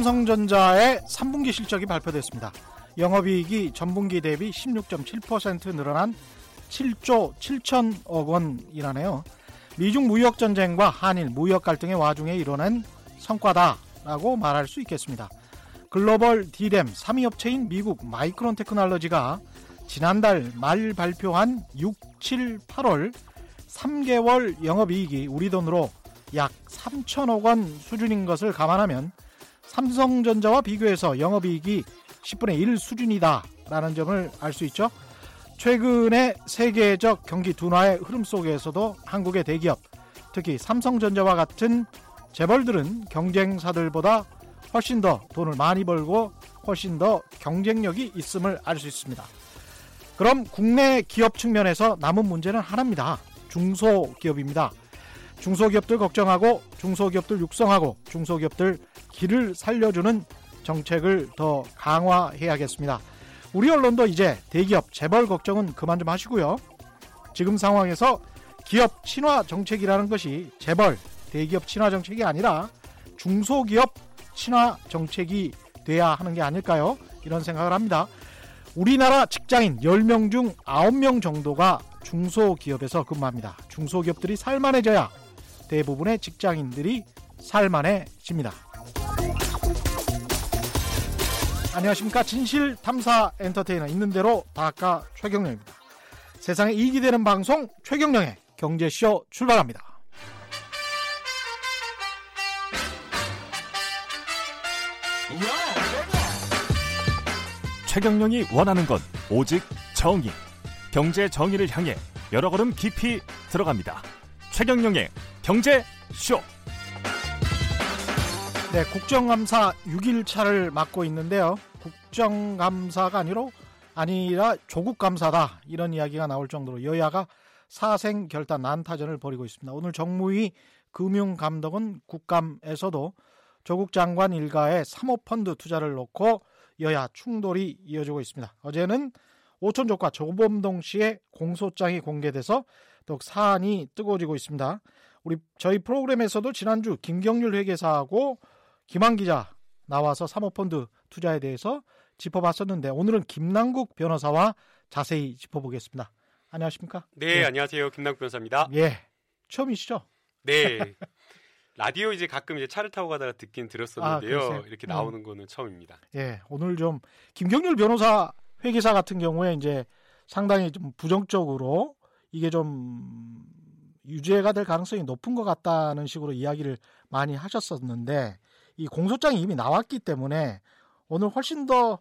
삼성전자의 3분기 실적이 발표됐습니다. 영업이익이 전분기 대비 16.7% 늘어난 7조 7천억 원이라네요. 미중 무역 전쟁과 한일 무역 갈등의 와중에 이뤄낸 성과다라고 말할 수 있겠습니다. 글로벌 디램 3위 업체인 미국 마이크론 테크놀로지가 지난달 말 발표한 6, 7, 8월 3개월 영업이익이 우리 돈으로 약 3천억 원 수준인 것을 감안하면 삼성전자와 비교해서 영업이익이 10분의 1 수준이다라는 점을 알 수 있죠. 최근의 세계적 경기 둔화의 흐름 속에서도 한국의 대기업, 특히 삼성전자와 같은 재벌들은 경쟁사들보다 훨씬 더 돈을 많이 벌고 훨씬 더 경쟁력이 있음을 알 수 있습니다. 그럼 국내 기업 측면에서 남은 문제는 하나입니다. 중소기업입니다. 중소기업들 걱정하고 중소기업들 육성하고 중소기업들 길을 살려주는 정책을 더 강화해야겠습니다. 우리 언론도 이제 대기업 재벌 걱정은 그만 좀 하시고요. 지금 상황에서 기업 친화 정책이라는 것이 재벌 대기업 친화 정책이 아니라 중소기업 친화 정책이 돼야 하는 게 아닐까요? 이런 생각을 합니다. 우리나라 직장인 10명 중 9명 정도가 중소기업에서 근무합니다. 중소기업들이 살만해져야 대부분의 직장인들이 살만해집니다. 안녕하십니까. 진실 탐사 엔터테이너 있는 대로 다까 최경령입니다. 세상에 이익이 되는 방송 최경령의 경제쇼 출발합니다. 최경령이 원하는 건 오직 정의. 경제 정의를 향해 여러 걸음 깊이 들어갑니다. 최경령의 경제 쇼. 네, 국정감사 6일차를 맡고 있는데요. 국정감사가 아니로 아니라 조국 감사다 이런 이야기가 나올 정도로 여야가 사생 결단 난타전을 벌이고 있습니다. 오늘 정무위 금융감독은 국감에서도 조국 장관 일가의 사모펀드 투자를 놓고 여야 충돌이 이어지고 있습니다. 어제는 오촌 조카 조범동 씨의 공소장이 공개돼서 더욱 사안이 뜨거워지고 있습니다. 우리 저희 프로그램에서도 지난주 김경률 회계사하고 김한 기자 나와서 사모펀드 투자에 대해서 짚어봤었는데 오늘은 김남국 변호사와 자세히 짚어보겠습니다. 안녕하십니까? 네, 네. 안녕하세요. 김남국 변호사입니다. 예, 처음이시죠? 네. 라디오 이제 가끔 이제 차를 타고 가다가 듣긴 들었었는데요. 아, 이렇게 음. 나오는 음. 거는 처음입니다. 예, 오늘 좀 김경률 변호사 회계사 같은 경우에 이제 상당히 좀 부정적으로 이게 좀 유죄가 될 가능성이 높은 것 같다는 식으로 이야기를 많이 하셨었는데 이 공소장이 이미 나왔기 때문에 오늘 훨씬 더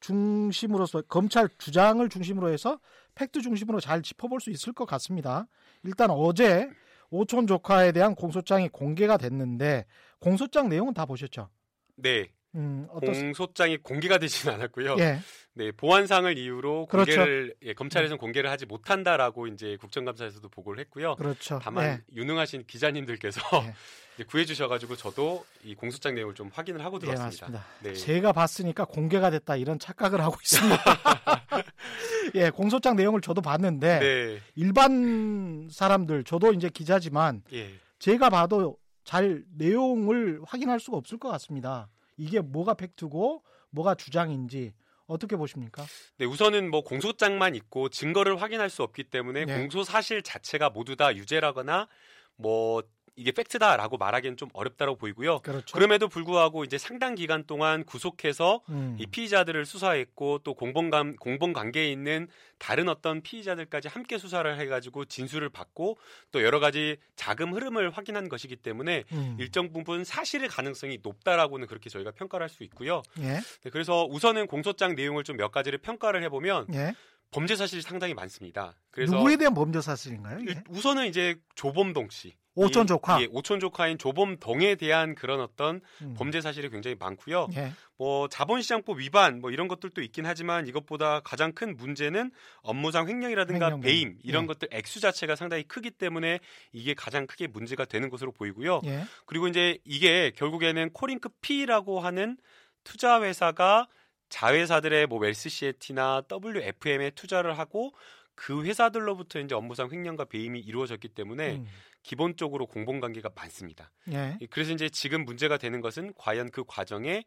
중심으로서 검찰 주장을 중심으로 해서 팩트 중심으로 잘 짚어볼 수 있을 것 같습니다. 일단 어제 오촌 조카에 대한 공소장이 공개가 됐는데 공소장 내용은 다 보셨죠? 네. 음, 공소장이 공개가 되지는 않았고요. 예. 네, 보안상을 이유로 그렇죠. 공개를 예, 검찰에서는 음. 공개를 하지 못한다라고 이제 국정감사에서도 보고를 했고요. 그렇죠. 다만 예. 유능하신 기자님들께서 예. 구해 주셔가지고 저도 이 공소장 내용을 좀 확인을 하고 예, 들어왔습니다. 네, 제가 봤으니까 공개가 됐다 이런 착각을 하고 있습니다. 예, 공소장 내용을 저도 봤는데 네. 일반 사람들 저도 이제 기자지만 예. 제가 봐도 잘 내용을 확인할 수가 없을 것 같습니다. 이게 뭐가 팩트고 뭐가 주장인지 어떻게 보십니까? 네, 우선은 뭐 공소장만 있고 증거를 확인할 수 없기 때문에 네. 공소 사실 자체가 모두 다 유죄라거나 뭐 이게 팩트다라고 말하기는 좀 어렵다고 보이고요. 그렇죠. 그럼에도 불구하고 이제 상당 기간 동안 구속해서 음. 이 피의자들을 수사했고 또 공범감 공범 관계에 있는 다른 어떤 피의자들까지 함께 수사를 해가지고 진술을 받고 또 여러 가지 자금 흐름을 확인한 것이기 때문에 음. 일정 부분 사실의 가능성이 높다라고는 그렇게 저희가 평가를 할 수 있고요. 예. 네, 그래서 우선은 공소장 내용을 좀 몇 가지를 평가를 해보면 예. 범죄 사실이 상당히 많습니다. 그래서 누구에 대한 범죄 사실인가요? 예? 우선은 이제 조범동 씨. 오촌 조카. 이, 예, 오촌 조카인 조범동에 대한 그런 어떤 음. 범죄 사실이 굉장히 많고요. 예. 뭐 자본시장법 위반 뭐 이런 것들도 있긴 하지만 이것보다 가장 큰 문제는 업무상 횡령이라든가 횡령. 배임 이런 예. 것들 액수 자체가 상당히 크기 때문에 이게 가장 크게 문제가 되는 것으로 보이고요. 예. 그리고 이제 이게 결국에는 코링크 P라고 하는 투자 회사가 자회사들의 뭐 웰스시에티나 WFM에 투자를 하고 그 회사들로부터 이제 업무상 횡령과 배임이 이루어졌기 때문에 음. 기본적으로 공범 관계가 많습니다. 예. 그래서 이제 지금 문제가 되는 것은 과연 그 과정에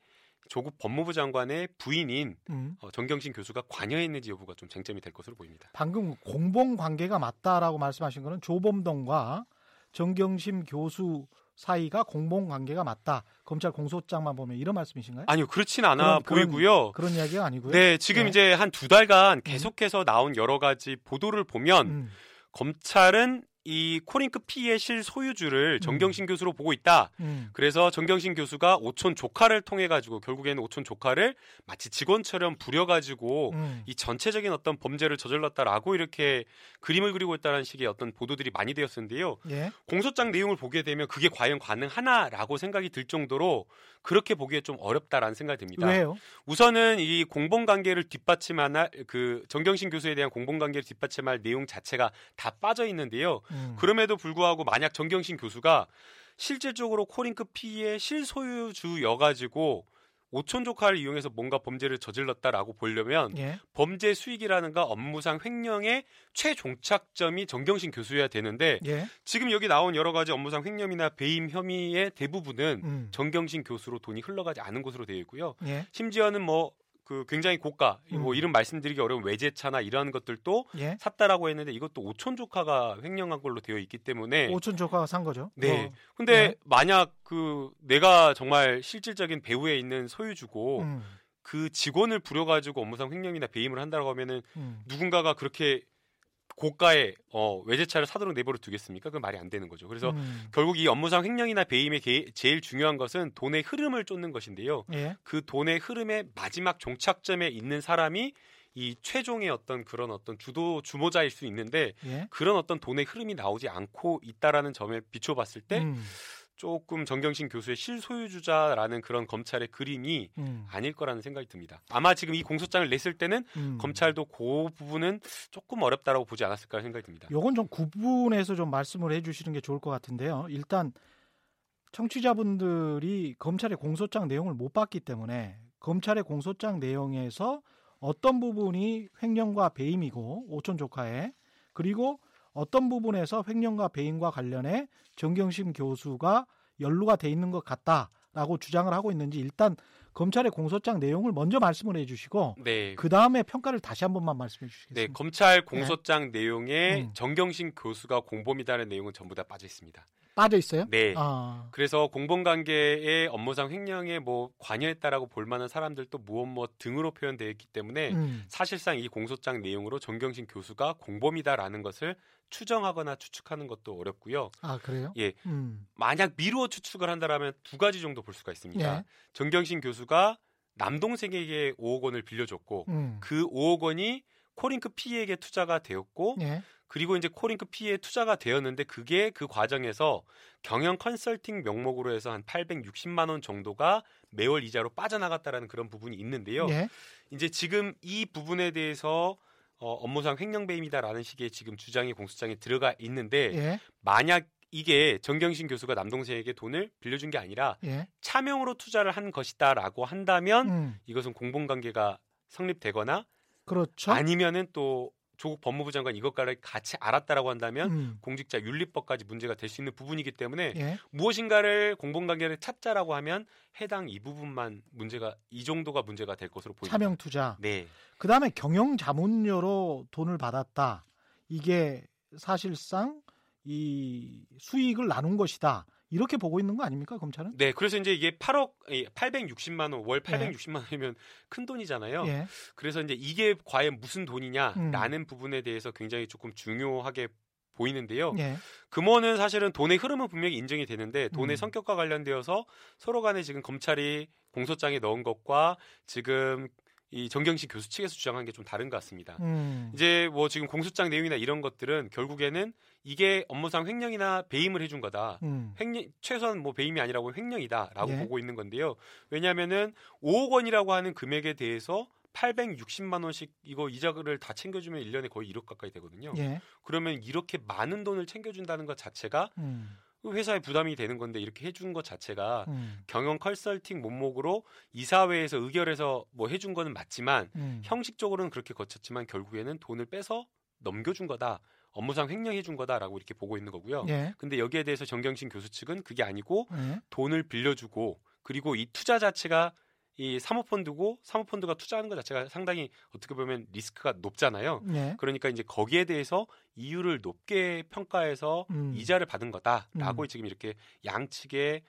조국 법무부 장관의 부인인 음. 어, 정경심 교수가 관여했는지 여부가 좀 쟁점이 될 것으로 보입니다. 방금 공범 관계가 맞다라고 말씀하신 것은 조범동과 정경심 교수 사이가 공범 관계가 맞다. 검찰 공소장만 보면 이런 말씀이신가요? 아니요, 그렇진 않아 그런, 보이고요. 그런, 그런, 이야기가 아니고요. 네, 지금 네. 이제 한 두 달간 음. 계속해서 나온 여러 가지 보도를 보면 음. 검찰은 이 코링크 피의 실소유주를 음. 정경심 음. 교수로 보고 있다. 음. 그래서 정경심 교수가 오촌 조카를 통해 가지고 결국에는 오촌 조카를 마치 직원처럼 부려 가지고 음. 이 전체적인 어떤 범죄를 저질렀다라고 이렇게 그림을 그리고 있다는 식의 어떤 보도들이 많이 되었었는데요. 예? 공소장 내용을 보게 되면 그게 과연 가능하나라고 생각이 들 정도로 그렇게 보기에 좀 어렵다라는 생각이 듭니다. 왜요? 우선은 이 공범 관계를 뒷받침할 그 정경심 교수에 대한 공범 관계를 뒷받침할 내용 자체가 다 빠져 있는데요. 음. 그럼에도 불구하고 만약 정경심 교수가 실질적으로 코링크 피의 실소유주여가지고 오촌 조카를 이용해서 뭔가 범죄를 저질렀다라고 보려면 예. 범죄 수익이라는가 업무상 횡령의 최종착점이 정경심 교수여야 되는데 예. 지금 여기 나온 여러 가지 업무상 횡령이나 배임 혐의의 대부분은 음. 정경심 교수로 돈이 흘러가지 않은 것으로 되어 있고요. 예. 심지어는 뭐 그 굉장히 고가 뭐 음. 뭐 이름 말씀드리기 어려운 외제차나 이러한 것들도 예? 샀다라고 했는데 이것도 오촌 조카가 횡령한 걸로 되어 있기 때문에 오촌 조카가 산 거죠. 네. 어. 근데 네. 만약 그 내가 정말 실질적인 배후에 있는 소유주고 음. 그 직원을 부려가지고 업무상 횡령이나 배임을 한다고 하면은 음. 누군가가 그렇게 고가의 어, 외제차를 사도록 내버려 두겠습니까? 그 말이 안 되는 거죠. 그래서 음. 결국 이 업무상 횡령이나 배임의 게, 제일 중요한 것은 돈의 흐름을 쫓는 것인데요. 예. 그 돈의 흐름의 마지막 종착점에 있는 사람이 이 최종의 어떤 그런 어떤 주도 주모자일 수 있는데 예. 그런 어떤 돈의 흐름이 나오지 않고 있다라는 점에 비춰봤을 때 음. 조금 정경심 교수의 실소유주자라는 그런 검찰의 그림이 음. 아닐 거라는 생각이 듭니다. 아마 지금 이 공소장을 냈을 때는 음. 검찰도 그 부분은 조금 어렵다라고 보지 않았을까 생각이 듭니다. 이건 좀 구분해서 좀 말씀을 해주시는 게 좋을 것 같은데요. 일단 청취자분들이 검찰의 공소장 내용을 못 봤기 때문에 검찰의 공소장 내용에서 어떤 부분이 횡령과 배임이고 오촌 조카에 그리고 어떤 부분에서 횡령과 배임과 관련해 정경심 교수가 연루가 돼 있는 것 같다라고 주장을 하고 있는지 일단 검찰의 공소장 내용을 먼저 말씀을 해주시고 네. 그 다음에 평가를 다시 한 번만 말씀해 주시겠습니까? 네, 검찰 공소장 네. 내용에 음. 정경심 교수가 공범이다는 내용은 전부 다 빠져 있습니다. 빠져 있어요? 네. 아. 그래서 공범 관계의 업무상 횡령에 뭐 관여했다라고 볼 만한 사람들도 무엇 뭐 등으로 표현되어 있기 때문에 음. 사실상 이 공소장 내용으로 정경심 교수가 공범이다라는 것을 추정하거나 추측하는 것도 어렵고요. 아 그래요? 예. 음. 만약 미루어 추측을 한다라면 두 가지 정도 볼 수가 있습니다. 예. 정경심 교수가 남동생에게 5억 원을 빌려줬고 음. 그 5억 원이 코링크 PE에게 투자가 되었고 예. 그리고 이제 코링크 PE에 투자가 되었는데 그게 그 과정에서 경영 컨설팅 명목으로 해서 한 860만 원 정도가 매월 이자로 빠져나갔다라는 그런 부분이 있는데요. 예. 이제 지금 이 부분에 대해서 어, 업무상 횡령 배임이다라는 식의 지금 주장이 공소장에 들어가 있는데 예. 만약 이게 정경심 교수가 남동생에게 돈을 빌려준 게 아니라 예. 차명으로 투자를 한 것이다라고 한다면 음. 이것은 공범관계가 성립되거나 그렇죠. 아니면은 또 조국 법무부 장관 이것까지 같이 알았다라고 한다면 음. 공직자 윤리법까지 문제가 될 수 있는 부분이기 때문에 예. 무엇인가를 공범관계를 찾자라고 하면 해당 이 부분만 문제가 이 정도가 문제가 될 것으로 보입니다. 차명 투자. 네. 그다음에 경영 자문료로 돈을 받았다. 이게 사실상 이 수익을 나눈 것이다. 이렇게 보고 있는 거 아닙니까 검찰은? 네, 그래서 이제 이게 8억 860만 원, 월 860만 원이면 큰 돈이잖아요. 예. 그래서 이제 이게 과연 무슨 돈이냐라는 음. 부분에 대해서 굉장히 조금 중요하게 보이는데요. 예. 금원은 사실은 돈의 흐름은 분명히 인정이 되는데 돈의 음. 성격과 관련되어서 서로 간에 지금 검찰이 공소장에 넣은 것과 지금 이 정경식 교수 측에서 주장한 게 좀 다른 것 같습니다. 음. 이제 뭐 지금 공소장 내용이나 이런 것들은 결국에는 이게 업무상 횡령이나 배임을 해준 거다. 음. 횡령 최소한 뭐 배임이 아니라고 횡령이다라고 예. 보고 있는 건데요. 왜냐하면은 5억 원이라고 하는 금액에 대해서 860만 원씩 이거 이자를 다 챙겨주면 1년에 거의 1억 가까이 되거든요. 예. 그러면 이렇게 많은 돈을 챙겨준다는 것 자체가 음. 그 회사에 부담이 되는 건데 이렇게 해준 것 자체가 음. 경영 컨설팅 몸목으로 이사회에서 의결해서 뭐 해준 거는 맞지만 음. 형식적으로는 그렇게 거쳤지만 결국에는 돈을 빼서 넘겨준 거다. 업무상 횡령해 준 거다라고 이렇게 보고 있는 거고요. 예. 근데 여기에 대해서 정경심 교수 측은 그게 아니고 예. 돈을 빌려주고 그리고 이 투자 자체가 이 사모펀드고 사모펀드가 투자하는 것 자체가 상당히 어떻게 보면 리스크가 높잖아요. 예. 그러니까 이제 거기에 대해서 이유를 높게 평가해서 음. 이자를 받은 거다라고 음. 지금 이렇게 양측의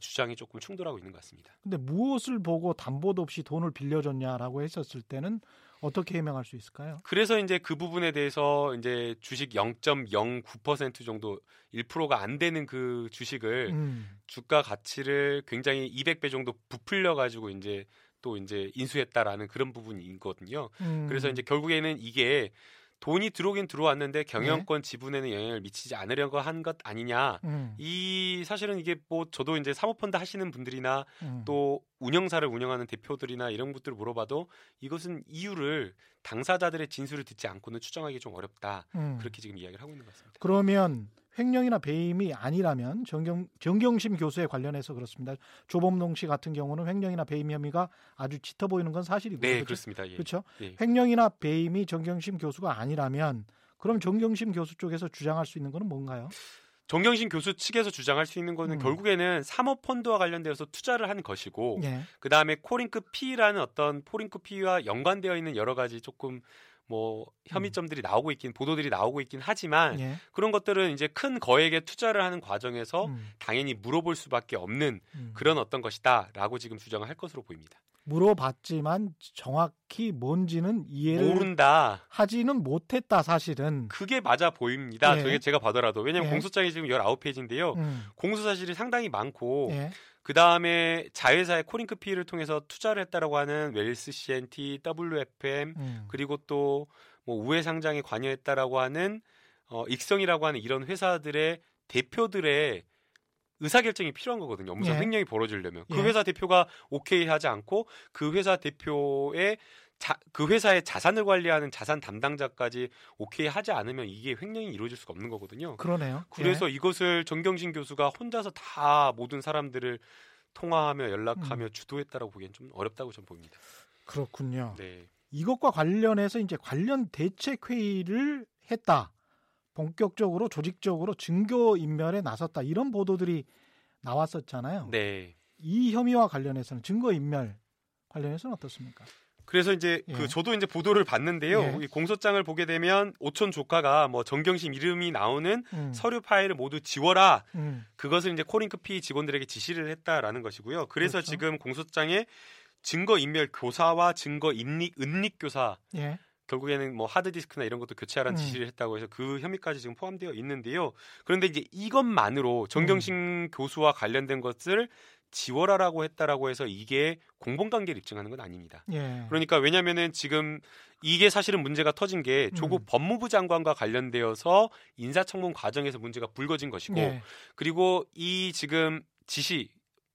주장이 조금 충돌하고 있는 것 같습니다. 근데 무엇을 보고 담보도 없이 돈을 빌려줬냐라고 했었을 때는 어떻게 해명할 수 있을까요? 그래서 이제 그 부분에 대해서 이제 주식 0.09% 정도 1%가 안 되는 그 주식을 음. 주가 가치를 굉장히 200배 정도 부풀려 가지고 이제 또 이제 인수했다라는 그런 부분이거든요. 음. 그래서 이제 결국에는 이게 돈이 들어오긴 들어왔는데 경영권 네. 지분에는 영향을 미치지 않으려고 한 것 아니냐. 음. 이 사실은 이게 뭐 저도 이제 사모펀드 하시는 분들이나 음. 또 운영사를 운영하는 대표들이나 이런 것들을 물어봐도 이것은 이유를 당사자들의 진술을 듣지 않고는 추정하기 좀 어렵다. 음. 그렇게 지금 이야기를 하고 있는 것 같습니다. 그러면 횡령이나 배임이 아니라면 정경, 정경심 교수에 관련해서 그렇습니다. 조범동 씨 같은 경우는 횡령이나 배임 혐의가 아주 짙어 보이는 건 사실이고요. 네, 그렇죠? 그렇습니다 예. 그렇죠. 예. 횡령이나 배임이 정경심 교수가 아니라면 그럼 정경심 교수 쪽에서 주장할 수 있는 것은 뭔가요? 정경심 교수 측에서 주장할 수 있는 거는 음. 결국에는 사모 펀드와 관련되어서 투자를 한 것이고 예. 그 다음에 코링크 PE라는 어떤 코링크 PE와 연관되어 있는 여러 가지 조금 뭐 혐의점들이 나오고 있긴 보도들이 나오고 있긴 하지만 예. 그런 것들은 이제 큰 거액의 투자를 하는 과정에서 음. 당연히 물어볼 수밖에 없는 음. 그런 어떤 것이다라고 지금 주장을 할 것으로 보입니다. 물어봤지만 정확히 뭔지는 이해를 모른다 하지는 못했다 사실은 그게 맞아 보입니다. 예. 저게 제가 봐더라도 왜냐하면 예. 공소장이 지금 19페이지인데요. 음. 공소 사실이 상당히 많고 예. 그 다음에 자회사의 코링크 피를 통해서 투자를 했다라고 하는 웰스 CNT, WFM 음. 그리고 또 뭐 우회 상장에 관여했다라고 하는 어, 익성이라고 하는 이런 회사들의 대표들의 의사결정이 필요한 거거든요. 업무상 예. 횡령이 벌어지려면 그 예. 회사 대표가 오케이 하지 않고 그 회사 대표의 자, 그 회사의 자산을 관리하는 자산 담당자까지 오케이 하지 않으면 이게 횡령이 이루어질 수가 없는 거거든요. 그러네요. 그래서 예. 이것을 정경신 교수가 혼자서 다 모든 사람들을 통화하며 연락하며 음. 주도했다라고 보기엔 좀 어렵다고 저는 봅니다. 그렇군요. 네. 이것과 관련해서 이제 관련 대책 회의를 했다. 본격적으로 조직적으로 증거 인멸에 나섰다. 이런 보도들이 나왔었잖아요. 네. 이 혐의와 관련해서는 증거 인멸 관련해서는 어떻습니까? 그래서 이제 그 예. 그 저도 이제 보도를 봤는데요. 예. 공소장을 보게 되면 오촌 조카가 뭐 정경심 이름이 나오는 음. 서류 파일을 모두 지워라. 음. 그것을 이제 코링크피 직원들에게 지시를 했다라는 것이고요. 그래서 그렇죠. 지금 공소장에 증거 인멸 교사와 증거 인립 은닉 교사 예. 결국에는 뭐 하드디스크나 이런 것도 교체하라는 음. 지시를 했다고 해서 그 혐의까지 지금 포함되어 있는데요. 그런데 이제 이것만으로 정경심 음. 교수와 관련된 것을 지워라라고 했다라고 해서 이게 공범 관계를 입증하는 건 아닙니다. 예. 그러니까 왜냐면은 지금 이게 사실은 문제가 터진 게 조국 음. 법무부 장관과 관련되어서 인사청문 과정에서 문제가 불거진 것이고 예. 그리고 이 지금 지시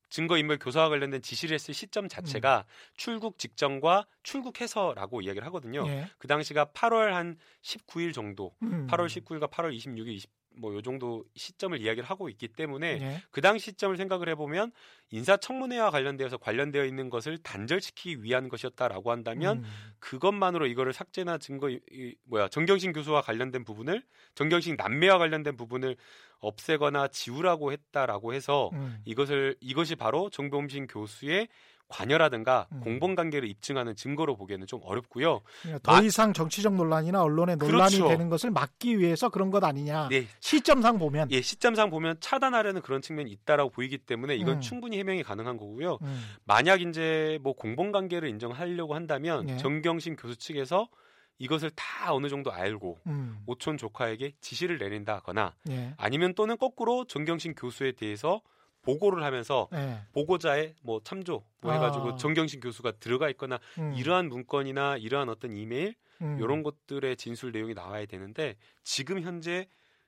증거인멸 교사와 관련된 지시를 했을 시점 자체가 음. 출국 직전과 출국해서라고 이야기를 하거든요. 예. 그 당시가 8월 한 19일 정도, 음. 8월 19일과 8월 26일, 20, 뭐 요 정도 시점을 이야기를 하고 있기 때문에 네. 그 당시 시점을 생각을 해보면 인사청문회와 관련되어서 관련되어 있는 것을 단절시키기 위한 것이었다라고 한다면 음. 그것만으로 이거를 삭제나 증거 이, 뭐야 정경심 교수와 관련된 부분을 정경심 남매와 관련된 부분을 없애거나 지우라고 했다라고 해서 음. 이것을 이것이 바로 정봉신 교수의 관여라든가 음. 공범 관계를 입증하는 증거로 보기에는 좀 어렵고요. 그러니까 더 이상 정치적 논란이나 언론의 논란이 그렇죠. 되는 것을 막기 위해서 그런 것 아니냐. 네. 시점상 보면 예, 시점상 보면 차단하려는 그런 측면이 있다라고 보이기 때문에 이건 음. 충분히 해명이 가능한 거고요. 음. 만약 이제 뭐 공범 관계를 인정하려고 한다면 예. 정경심 교수 측에서 이것을 다 어느 정도 알고 음. 오촌 조카에게 지시를 내린다거나 예. 아니면 또는 거꾸로 정경심 교수에 대해서 보고를 하면서 네. 보고자의 뭐 참조 뭐 아. 해가지고 정경심 교수가 들어가 있거나 음. 이러한 문건이나 이러한 어떤 이메일 음. 이런 것들의 진술 내용이 나와야 되는데 지금 현재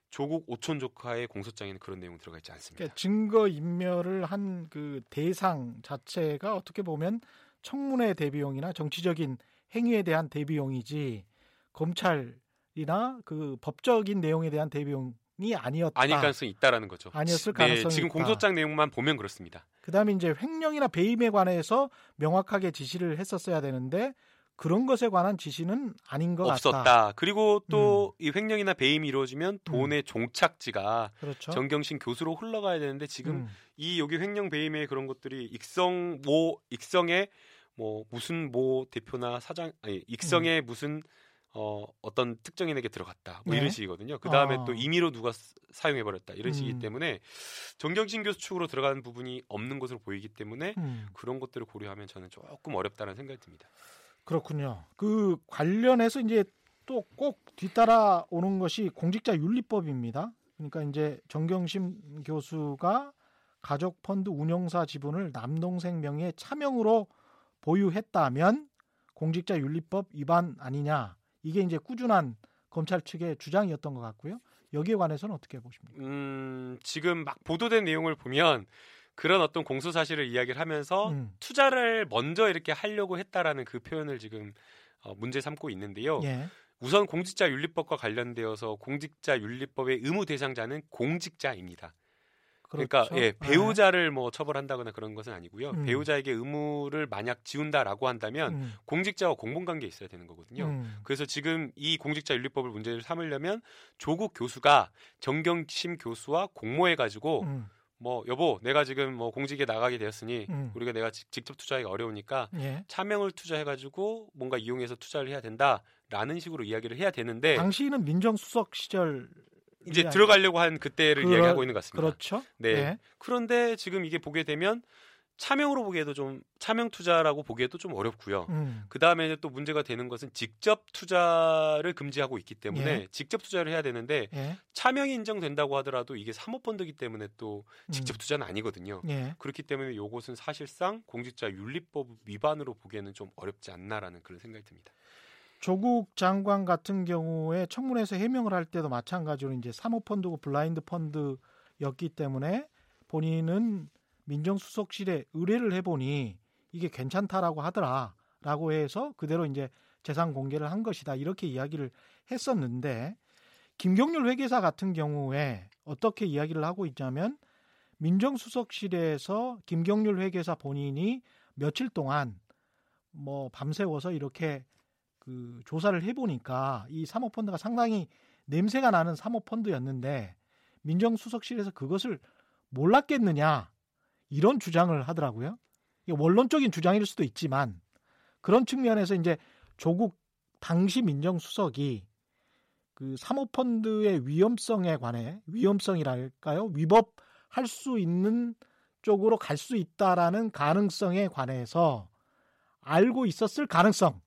조국 오촌 조카의 공소장에는 그런 내용 들어가 있지 않습니다. 그러니까 증거 인멸을 한 그 대상 자체가 어떻게 보면 청문회 대비용이나 정치적인 행위에 대한 대비용이지 검찰이나 그 법적인 내용에 대한 대비용 이 아니었다. 아닐 가능성이 있다라는 거죠. 아니었을 네, 가능성이 지금 있다. 공소장 내용만 보면 그렇습니다. 그다음에 이제 횡령이나 배임에 관해서 명확하게 지시를 했었어야 되는데 그런 것에 관한 지시는 아닌 것 없었다. 같다. 그리고 또이 음. 횡령이나 배임이 이루어지면 돈의 음. 종착지가 그렇죠. 정경심 교수로 흘러가야 되는데 지금 음. 이 여기 횡령 배임의 그런 것들이 익성 모 익성의 뭐 무슨 모 대표나 사장 아니 익성의 음. 무슨 어, 어떤 특정인에게 들어갔다. 뭐 네. 이런 식이거든요. 그 다음에 어. 또 임의로 누가 사용해버렸다. 이런 식이기 음. 때문에 정경심 교수 측으로 들어가는 부분이 없는 것으로 보이기 때문에 음. 그런 것들을 고려하면 저는 조금 어렵다는 생각이 듭니다. 그렇군요. 그 관련해서 이제 또 꼭 뒤따라 오는 것이 공직자 윤리법입니다. 그러니까 이제 정경심 교수가 가족 펀드 운영사 지분을 남동생 명의의 차명으로 보유했다면 공직자 윤리법 위반 아니냐. 이게 이제 꾸준한 검찰 측의 주장이었던 것 같고요. 여기에 관해서는 어떻게 보십니까? 음, 지금 막 보도된 내용을 보면 그런 어떤 공소 사실을 이야기를 하면서 음. 투자를 먼저 이렇게 하려고 했다라는 그 표현을 지금 어, 문제 삼고 있는데요. 예. 우선 공직자 윤리법과 관련되어서 공직자 윤리법의 의무 대상자는 공직자입니다. 그러니까 그렇죠. 예, 네. 배우자를 뭐 처벌한다거나 그런 것은 아니고요. 음. 배우자에게 의무를 만약 지운다라고 한다면 음. 공직자와 공범관계에 있어야 되는 거거든요. 음. 그래서 지금 이 공직자 윤리법을 문제를 삼으려면 조국 교수가 정경심 교수와 공모해 가지고 음. 뭐 여보 내가 지금 뭐 공직에 나가게 되었으니 음. 우리가 내가 지, 직접 투자하기 어려우니까 예. 차명을 투자해 가지고 뭔가 이용해서 투자를 해야 된다라는 식으로 이야기를 해야 되는데 당시는 민정수석 시절 이제 들어가려고 한 그때를 그러, 이야기하고 있는 것 같습니다. 그렇죠. 네. 네. 그런데 지금 이게 보게 되면 차명으로 보기에도 좀 차명 투자라고 보기에도 좀 어렵고요. 음. 그 다음에 또 문제가 되는 것은 직접 투자를 금지하고 있기 때문에 예. 직접 투자를 해야 되는데 예. 차명이 인정된다고 하더라도 이게 사모펀드기 때문에 또 직접 음. 투자는 아니거든요. 예. 그렇기 때문에 이것은 사실상 공직자 윤리법 위반으로 보기에는 좀 어렵지 않나라는 그런 생각이 듭니다. 조국 장관 같은 경우에 청문회에서 해명을 할 때도 마찬가지로 이제 사모펀드고 블라인드 펀드였기 때문에 본인은 민정수석실에 의뢰를 해보니 이게 괜찮다라고 하더라라고 해서 그대로 이제 재산 공개를 한 것이다 이렇게 이야기를 했었는데 김경률 회계사 같은 경우에 어떻게 이야기를 하고 있냐면 민정수석실에서 김경률 회계사 본인이 며칠 동안 뭐 밤새워서 이렇게 그 조사를 해보니까 이 사모펀드가 상당히 냄새가 나는 사모펀드였는데 민정수석실에서 그것을 몰랐겠느냐 이런 주장을 하더라고요. 원론적인 주장일 수도 있지만 그런 측면에서 이제 조국 당시 민정수석이 그 사모펀드의 위험성에 관해 위험성이랄까요 위법할 수 있는 쪽으로 갈 수 있다라는 가능성에 관해서 알고 있었을 가능성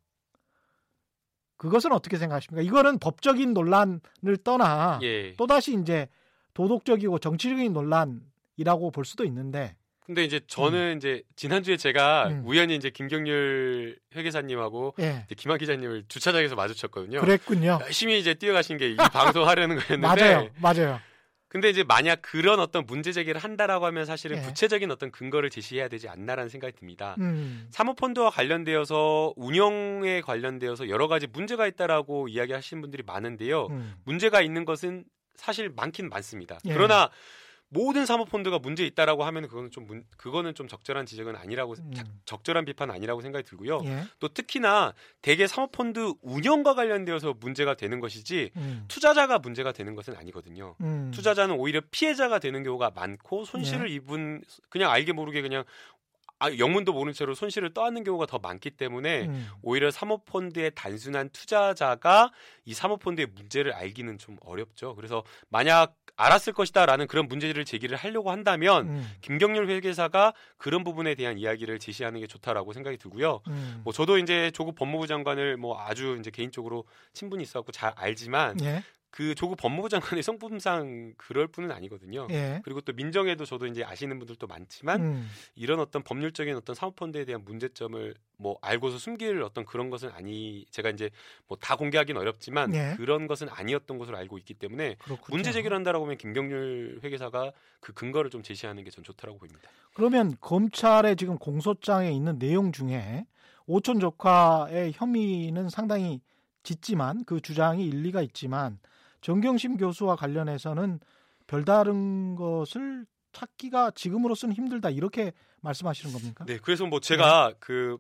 그것은 어떻게 생각하십니까? 이거는 법적인 논란을 떠나 예. 또다시 이제 도덕적이고 정치적인 논란이라고 볼 수도 있는데 근데 이제 저는 음. 이제 지난주에 제가 음. 우연히 이제 김경률 회계사님하고 예. 김한 기자님을 주차장에서 마주쳤거든요. 그랬군요. 열심히 이제 뛰어가신 게 이 방송 하려는 거였는데 맞아요. 맞아요. 근데 이제 만약 그런 어떤 문제 제기를 한다라고 하면 사실은 예. 구체적인 어떤 근거를 제시해야 되지 않나라는 생각이 듭니다. 음. 사모펀드와 관련되어서 운영에 관련되어서 여러 가지 문제가 있다라고 이야기하시는 분들이 많은데요. 음. 문제가 있는 것은 사실 많긴 많습니다. 예. 그러나 모든 사모펀드가 문제 있다라고 하면 그거는 좀 문, 그거는 좀 적절한 지적은 아니라고 음. 적절한 비판 아니라고 생각이 들고요. 예. 또 특히나 대개 사모펀드 운영과 관련되어서 문제가 되는 것이지 음. 투자자가 문제가 되는 것은 아니거든요. 음. 투자자는 오히려 피해자가 되는 경우가 많고 손실을 예. 입은 그냥 알게 모르게 그냥 아, 영문도 모른 채로 손실을 떠안는 경우가 더 많기 때문에 음. 오히려 사모펀드의 단순한 투자자가 이 사모펀드의 문제를 알기는 좀 어렵죠. 그래서 만약 알았을 것이다라는 그런 문제를 제기를 하려고 한다면 음. 김경률 회계사가 그런 부분에 대한 이야기를 제시하는 게 좋다라고 생각이 들고요. 음. 뭐 저도 이제 조국 법무부 장관을 뭐 아주 이제 개인적으로 친분이 있었고 잘 알지만 예. 그 조국 법무부 장관의 성품상 그럴 분은 아니거든요. 예. 그리고 또 민정에도 저도 이제 아시는 분들도 많지만 음. 이런 어떤 법률적인 어떤 사모펀드에 대한 문제점을 뭐 알고서 숨길 어떤 그런 것은 아니 제가 이제 뭐 다 공개하기는 어렵지만 예. 그런 것은 아니었던 것으로 알고 있기 때문에 그렇군요. 문제 제기를 한다라고 하면 김경률 회계사가 그 근거를 좀 제시하는 게 전 좋다라고 보입니다. 그러면 검찰의 지금 공소장에 있는 내용 중에 오촌 조카의 혐의는 상당히 짙지만 그 주장이 일리가 있지만 정경심 교수와 관련해서는 별다른 것을 찾기가 지금으로서는 힘들다 이렇게 말씀하시는 겁니까? 네, 그래서 뭐 제가 네. 그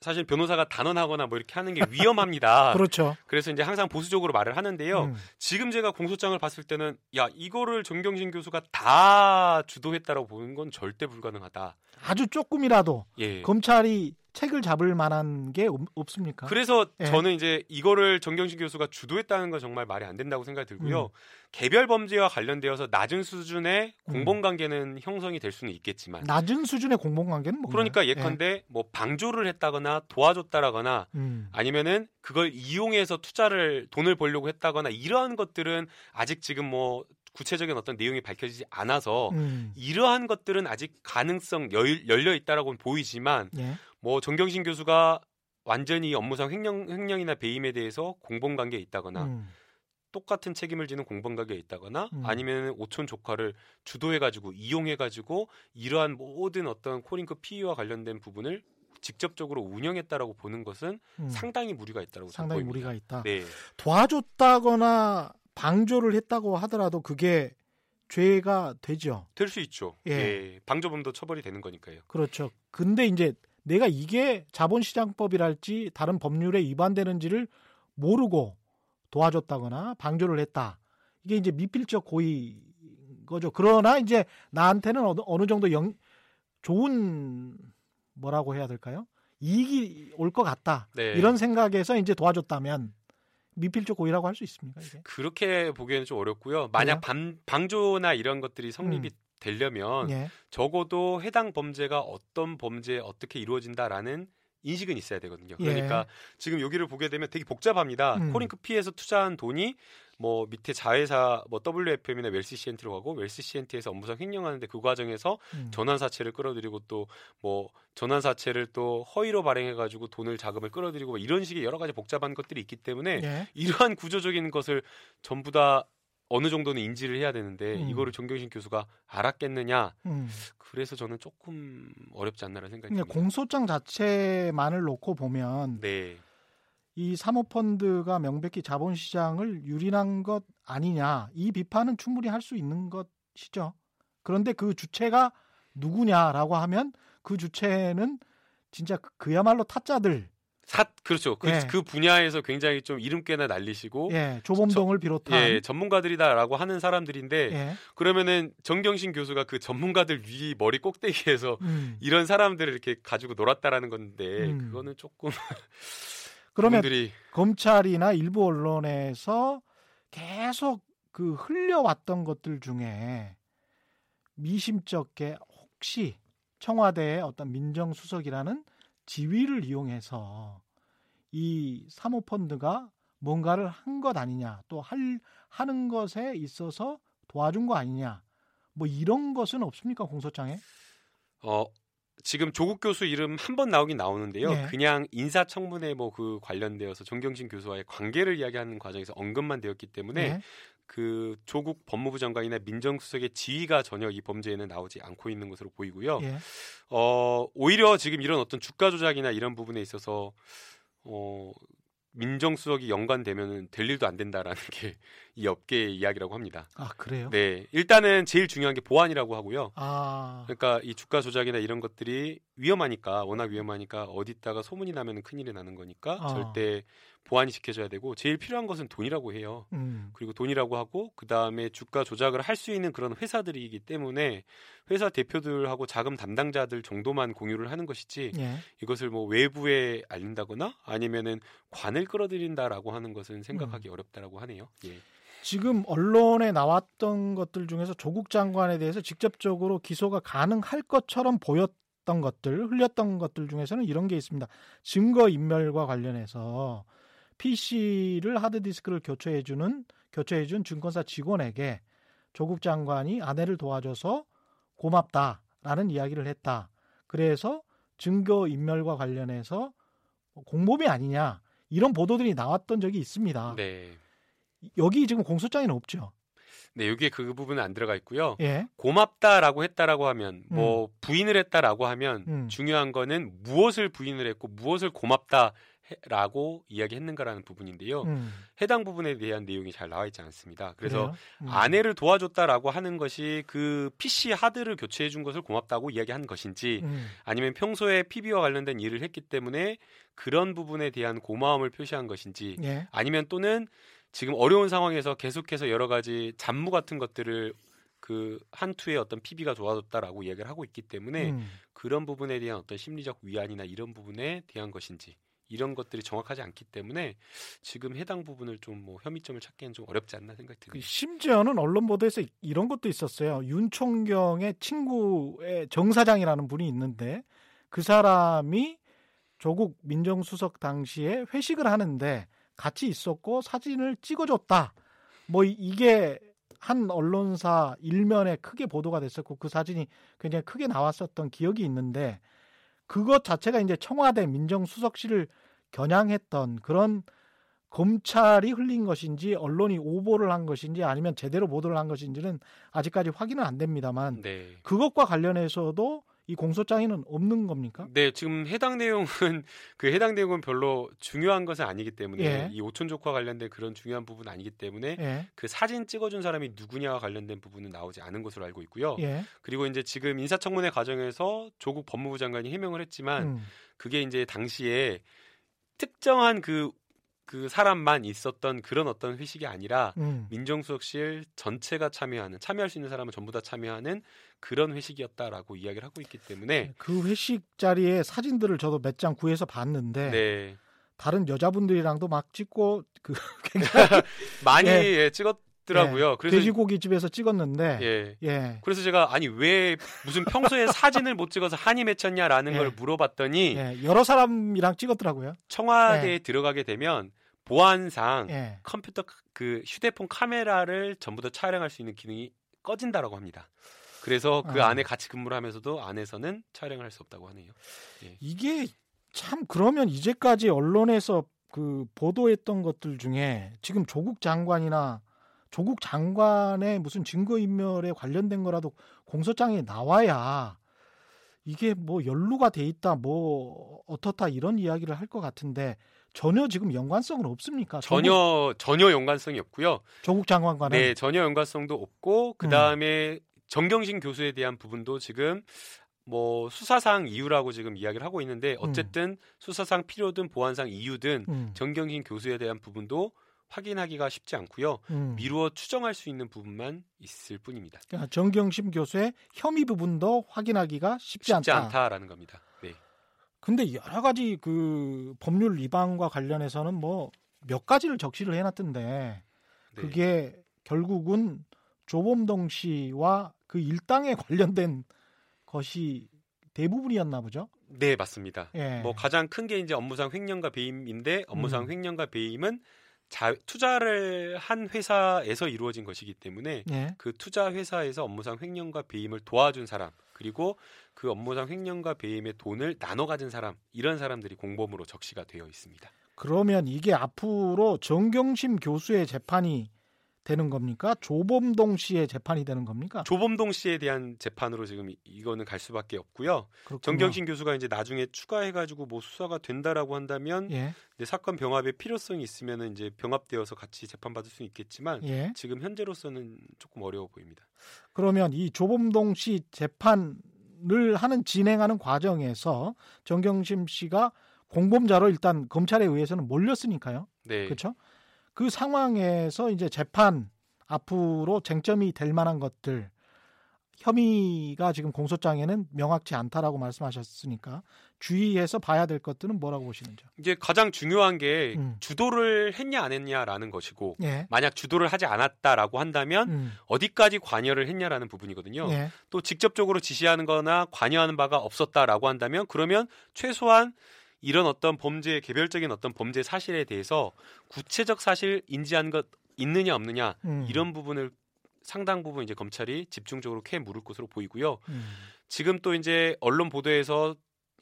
사실 변호사가 단언하거나 뭐 이렇게 하는 게 위험합니다. 그렇죠. 그래서 이제 항상 보수적으로 말을 하는데요. 음. 지금 제가 공소장을 봤을 때는 야 이거를 정경진 교수가 다 주도했다라고 보는 건 절대 불가능하다. 아주 조금이라도 예. 검찰이 책을 잡을 만한 게 없, 습니까 그래서 예. 저는 이제 이거를 정경심 교수가 주도했다는 건 정말 말이 안 된다고 생각이 들고요. 음. 개별 범죄와 관련되어서 낮은 수준의 음. 공범 관계는 형성이 될 수는 있겠지만 낮은 수준의 공범 관계는 뭐 그러니까 예컨대 예. 뭐 방조를 했다거나 도와줬다라거나 음. 아니면은 그걸 이용해서 투자를 돈을 벌려고 했다거나 이러한 것들은 아직 지금 뭐 구체적인 어떤 내용이 밝혀지지 않아서 음. 이러한 것들은 아직 가능성 열려 있다라고는 보이지만 예. 뭐 정경신 교수가 완전히 업무상 횡령 횡령이나 배임에 대해서 공범 관계에 있다거나 음. 똑같은 책임을 지는 공범 관계에 있다거나 음. 아니면 오촌 조카를 주도해 가지고 이용해 가지고 이러한 모든 어떤 코링크 피의와 관련된 부분을 직접적으로 운영했다라고 보는 것은 음. 상당히 무리가 있다고 상당히 무리가 있다. 네. 도와줬다거나 방조를 했다고 하더라도 그게 죄가 되죠. 될 수 있죠. 예. 예. 방조범도 처벌이 되는 거니까요. 그렇죠. 근데 이제 내가 이게 자본시장법이랄지 다른 법률에 위반되는지를 모르고 도와줬다거나 방조를 했다. 이게 이제 미필적 고의 거죠. 그러나 이제 나한테는 어느, 어느 정도 영, 좋은 뭐라고 해야 될까요? 이익이 올 것 같다. 네. 이런 생각에서 이제 도와줬다면 미필적 고의라고 할 수 있습니까? 이게? 그렇게 보기에는 좀 어렵고요. 만약 방, 방조나 이런 것들이 성립이 음. 되려면 예. 적어도 해당 범죄가 어떤 범죄에 어떻게 이루어진다라는 인식은 있어야 되거든요. 예. 그러니까 예. 지금 여기를 보게 되면 되게 복잡합니다. 음. 코링크 PE에서 투자한 돈이 뭐 밑에 자회사 뭐 WFM이나 웰스 C&T로 가고 웰스 C&T에서 업무상 횡령하는데 그 과정에서 음. 전환사채를 끌어들이고 또 뭐 전환사채를 또 허위로 발행해 가지고 돈을 자금을 끌어들이고 뭐 이런 식의 여러 가지 복잡한 것들이 있기 때문에 예. 이러한 구조적인 것을 전부 다 어느 정도는 인지를 해야 되는데 음. 이거를 정경심 교수가 알았겠느냐? 음. 그래서 저는 조금 어렵지 않나라는 생각이 듭니다. 공소장 자체만을 놓고 보면 네. 이 사모펀드가 명백히 자본시장을 유린한 것 아니냐 이 비판은 충분히 할 수 있는 것이죠. 그런데 그 주체가 누구냐라고 하면 그 주체는 진짜 그, 그야말로 타짜들 사 그렇죠. 그, 예. 그 분야에서 굉장히 좀 이름께나 날리시고 예, 조범동을 저, 비롯한 예, 전문가들이다라고 하는 사람들인데 예. 그러면은 정경신 교수가 그 전문가들 위 머리 꼭대기에서 음. 이런 사람들을 이렇게 가지고 놀았다라는 건데 음. 그거는 조금 그러면 그분들이... 검찰이나 일부 언론에서 계속 그 흘려왔던 것들 중에 미심쩍게 혹시 청와대의 어떤 민정수석이라는 지위를 이용해서 이 사모펀드가 뭔가를 한 것 아니냐, 또 할, 하는 것에 있어서 도와준 거 아니냐, 뭐 이런 것은 없습니까, 공소장에? 어, 지금 조국 교수 이름 한 번 나오긴 나오는데요. 네. 그냥 인사청문회 뭐 그 관련되어서 정경심 교수와의 관계를 이야기하는 과정에서 언급만 되었기 때문에 네. 그 조국 법무부 장관이나 민정수석의 지위가 전혀 이 범죄에는 나오지 않고 있는 것으로 보이고요. 예. 어, 오히려 지금 이런 어떤 주가 조작이나 이런 부분에 있어서 어, 민정수석이 연관되면은 될 일도 안 된다라는 게 이 업계의 이야기라고 합니다. 아 그래요? 네, 일단은 제일 중요한 게 보안이라고 하고요. 아 그러니까 이 주가 조작이나 이런 것들이 위험하니까 워낙 위험하니까 어디다가 소문이 나면은 큰일이 나는 거니까 아. 절대 보안이 지켜져야 되고 제일 필요한 것은 돈이라고 해요. 음. 그리고 돈이라고 하고 그 다음에 주가 조작을 할 수 있는 그런 회사들이기 때문에 회사 대표들하고 자금 담당자들 정도만 공유를 하는 것이지 예. 이것을 뭐 외부에 알린다거나 아니면은 관을 끌어들인다라고 하는 것은 생각하기 음. 어렵다라고 하네요. 예. 지금 언론에 나왔던 것들 중에서 조국 장관에 대해서 직접적으로 기소가 가능할 것처럼 보였 던 것들, 흘렸던 것들 중에서는 이런 게 있습니다. 증거 인멸과 관련해서 PC를 하드디스크를 교체해주는 교체해준 증권사 직원에게 조국 장관이 아내를 도와줘서 고맙다라는 이야기를 했다. 그래서 증거 인멸과 관련해서 공범이 아니냐 이런 보도들이 나왔던 적이 있습니다. 네. 여기 지금 공소장에는 없죠. 네, 여기에 그 부분은 안 들어가 있고요. 예. 고맙다라고 했다라고 하면 뭐 음. 부인을 했다라고 하면 음. 중요한 거는 무엇을 부인을 했고 무엇을 고맙다 라고 이야기했는가라는 부분인데요. 음. 해당 부분에 대한 내용이 잘 나와 있지 않습니다. 그래서 음. 아내를 도와줬다라고 하는 것이 그 PC 하드를 교체해 준 것을 고맙다고 이야기한 것인지 음. 아니면 평소에 PB와 관련된 일을 했기 때문에 그런 부분에 대한 고마움을 표시한 것인지 예. 아니면 또는 지금 어려운 상황에서 계속해서 여러 가지 잡무 같은 것들을 그 한투의 어떤 PB가 좋아졌다라고 이야기를 하고 있기 때문에 음. 그런 부분에 대한 어떤 심리적 위안이나 이런 부분에 대한 것인지 이런 것들이 정확하지 않기 때문에 지금 해당 부분을 좀 뭐 혐의점을 찾기엔 좀 어렵지 않나 생각이 듭니다. 그 심지어는 언론 보도에서 이런 것도 있었어요. 윤 총경의 친구의 정 사장이라는 분이 있는데 그 사람이 조국 민정수석 당시에 회식을 하는데 같이 있었고 사진을 찍어줬다. 뭐 이게 한 언론사 일면에 크게 보도가 됐었고 그 사진이 굉장히 크게 나왔었던 기억이 있는데 그것 자체가 이제 청와대 민정수석실을 겨냥했던 그런 검찰이 흘린 것인지 언론이 오보를 한 것인지 아니면 제대로 보도를 한 것인지는 아직까지 확인은 안 됩니다만 네. 그것과 관련해서도 이 공소장에는 없는 겁니까? 네, 지금 해당 내용은 그 해당 내용은 별로 중요한 것은 아니기 때문에 예. 이 오촌족과 관련된 그런 중요한 부분 아니기 때문에 예. 그 사진 찍어준 사람이 누구냐와 관련된 부분은 나오지 않은 것으로 알고 있고요. 예. 그리고 이제 지금 인사청문회 과정에서 조국 법무부 장관이 해명을 했지만 음. 그게 이제 당시에 특정한 그 그 사람만 있었던 그런 어떤 회식이 아니라 음. 민정수석실 전체가 참여하는 참여할 수 있는 사람은 전부 다 참여하는 그런 회식이었다라고 이야기를 하고 있기 때문에 네, 그 회식 자리에 사진들을 저도 몇 장 구해서 봤는데 네. 다른 여자분들이랑도 막 찍고 그 굉장히 많이 예. 예, 찍었 더라고요. 예, 그래서 돼지고기 집에서 찍었는데 예. 예. 그래서 제가 아니 왜 무슨 평소에 사진을 못 찍어서 한이 맺혔냐라는 예. 걸 물어봤더니 예, 여러 사람이랑 찍었더라고요. 청와대에 예. 들어가게 되면 보안상 예. 컴퓨터 그 휴대폰 카메라를 전부 다 촬영할 수 있는 기능이 꺼진다라고 합니다. 그래서 그 아. 안에 같이 근무를 하면서도 안에서는 촬영을 할 수 없다고 하네요. 예. 이게 참 그러면 이제까지 언론에서 그 보도했던 것들 중에 지금 조국 장관이나 조국 장관의 무슨 증거인멸에 관련된 거라도 공소장에 나와야 이게 뭐 연루가 돼 있다 뭐 어떻다 이런 이야기를 할 것 같은데 전혀 지금 연관성은 없습니까? 전혀 조국, 전혀 연관성이 없고요. 조국 장관과는 네 전혀 연관성도 없고 그 다음에 음. 정경심 교수에 대한 부분도 지금 뭐 수사상 이유라고 지금 이야기를 하고 있는데 음. 어쨌든 음. 수사상 필요든 보안상 이유든 음. 정경심 교수에 대한 부분도 확인하기가 쉽지 않고요. 음. 미루어 추정할 수 있는 부분만 있을 뿐입니다. 그러니까 정경심 교수의 혐의 부분도 확인하기가 쉽지, 쉽지 않다. 않다라는 겁니다. 네. 근데 여러 가지 그 법률 위반과 관련해서는 뭐 몇 가지를 적시를 해놨던데 네. 그게 결국은 조범동 씨와 그 일당에 관련된 것이 대부분이었나 보죠. 네, 맞습니다. 예. 뭐 가장 큰 게 이제 업무상 횡령과 배임인데 업무상 음. 횡령과 배임은 자, 투자를 한 회사에서 이루어진 것이기 때문에 예. 그 투자 회사에서 업무상 횡령과 배임을 도와준 사람 그리고 그 업무상 횡령과 배임의 돈을 나눠 가진 사람 이런 사람들이 공범으로 적시가 되어 있습니다. 그러면 이게 앞으로 정경심 교수의 재판이 되는 겁니까? 조범동 씨의 재판이 되는 겁니까? 조범동 씨에 대한 재판으로 지금 이거는 갈 수밖에 없고요. 그렇군요. 정경심 교수가 이제 나중에 추가해가지고 뭐 수사가 된다라고 한다면 예. 사건 병합의 필요성이 있으면 이제 병합되어서 같이 재판받을 수 있겠지만 예. 지금 현재로서는 조금 어려워 보입니다. 그러면 이 조범동 씨 재판을 하는 진행하는 과정에서 정경심 씨가 공범자로 일단 검찰에 의해서는 몰렸으니까요. 네. 그렇죠? 그 상황에서 이제 재판 앞으로 쟁점이 될 만한 것들 혐의가 지금 공소장에는 명확치 않다라고 말씀하셨으니까 주의해서 봐야 될 것들은 뭐라고 보시는지요? 이제 가장 중요한 게 음. 주도를 했냐 안 했냐라는 것이고 예. 만약 주도를 하지 않았다라고 한다면 음. 어디까지 관여를 했냐라는 부분이거든요. 예. 또 직접적으로 지시하는 거나 관여하는 바가 없었다라고 한다면 그러면 최소한 이런 어떤 범죄 개별적인 어떤 범죄 사실에 대해서 구체적 사실 인지한 것 있느냐 없느냐 음. 이런 부분을 상당 부분 이제 검찰이 집중적으로 캐 물을 것으로 보이고요. 음. 지금 또 이제 언론 보도에서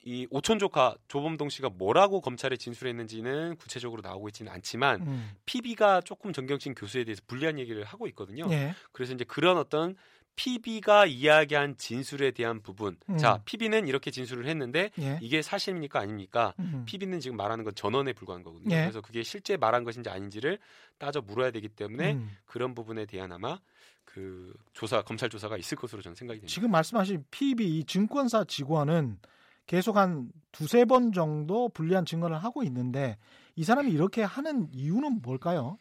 이 오촌 조카 조범동 씨가 뭐라고 검찰에 진술했는지는 구체적으로 나오고 있지는 않지만 음. PB가 조금 정경심 교수에 대해서 불리한 얘기를 하고 있거든요. 예. 그래서 이제 그런 어떤 PB가 이야기한 진술에 대한 부분. 음. 자, PB는 이렇게 진술을 했는데 예. 이게 사실입니까 아닙니까? 음. PB는 지금 말하는 건 전원에 불과한 거거든요. 예. 그래서 그게 실제 말한 것인지 아닌지를 따져 물어야 되기 때문에 음. 그런 부분에 대한 아마 그 조사 검찰 조사가 있을 것으로 저는 생각이 됩니다. 지금 말씀하신 PB 증권사 직원은 계속 한 두세 번 정도 불리한 증언을 하고 있는데 이 사람이 이렇게 하는 이유는 뭘까요?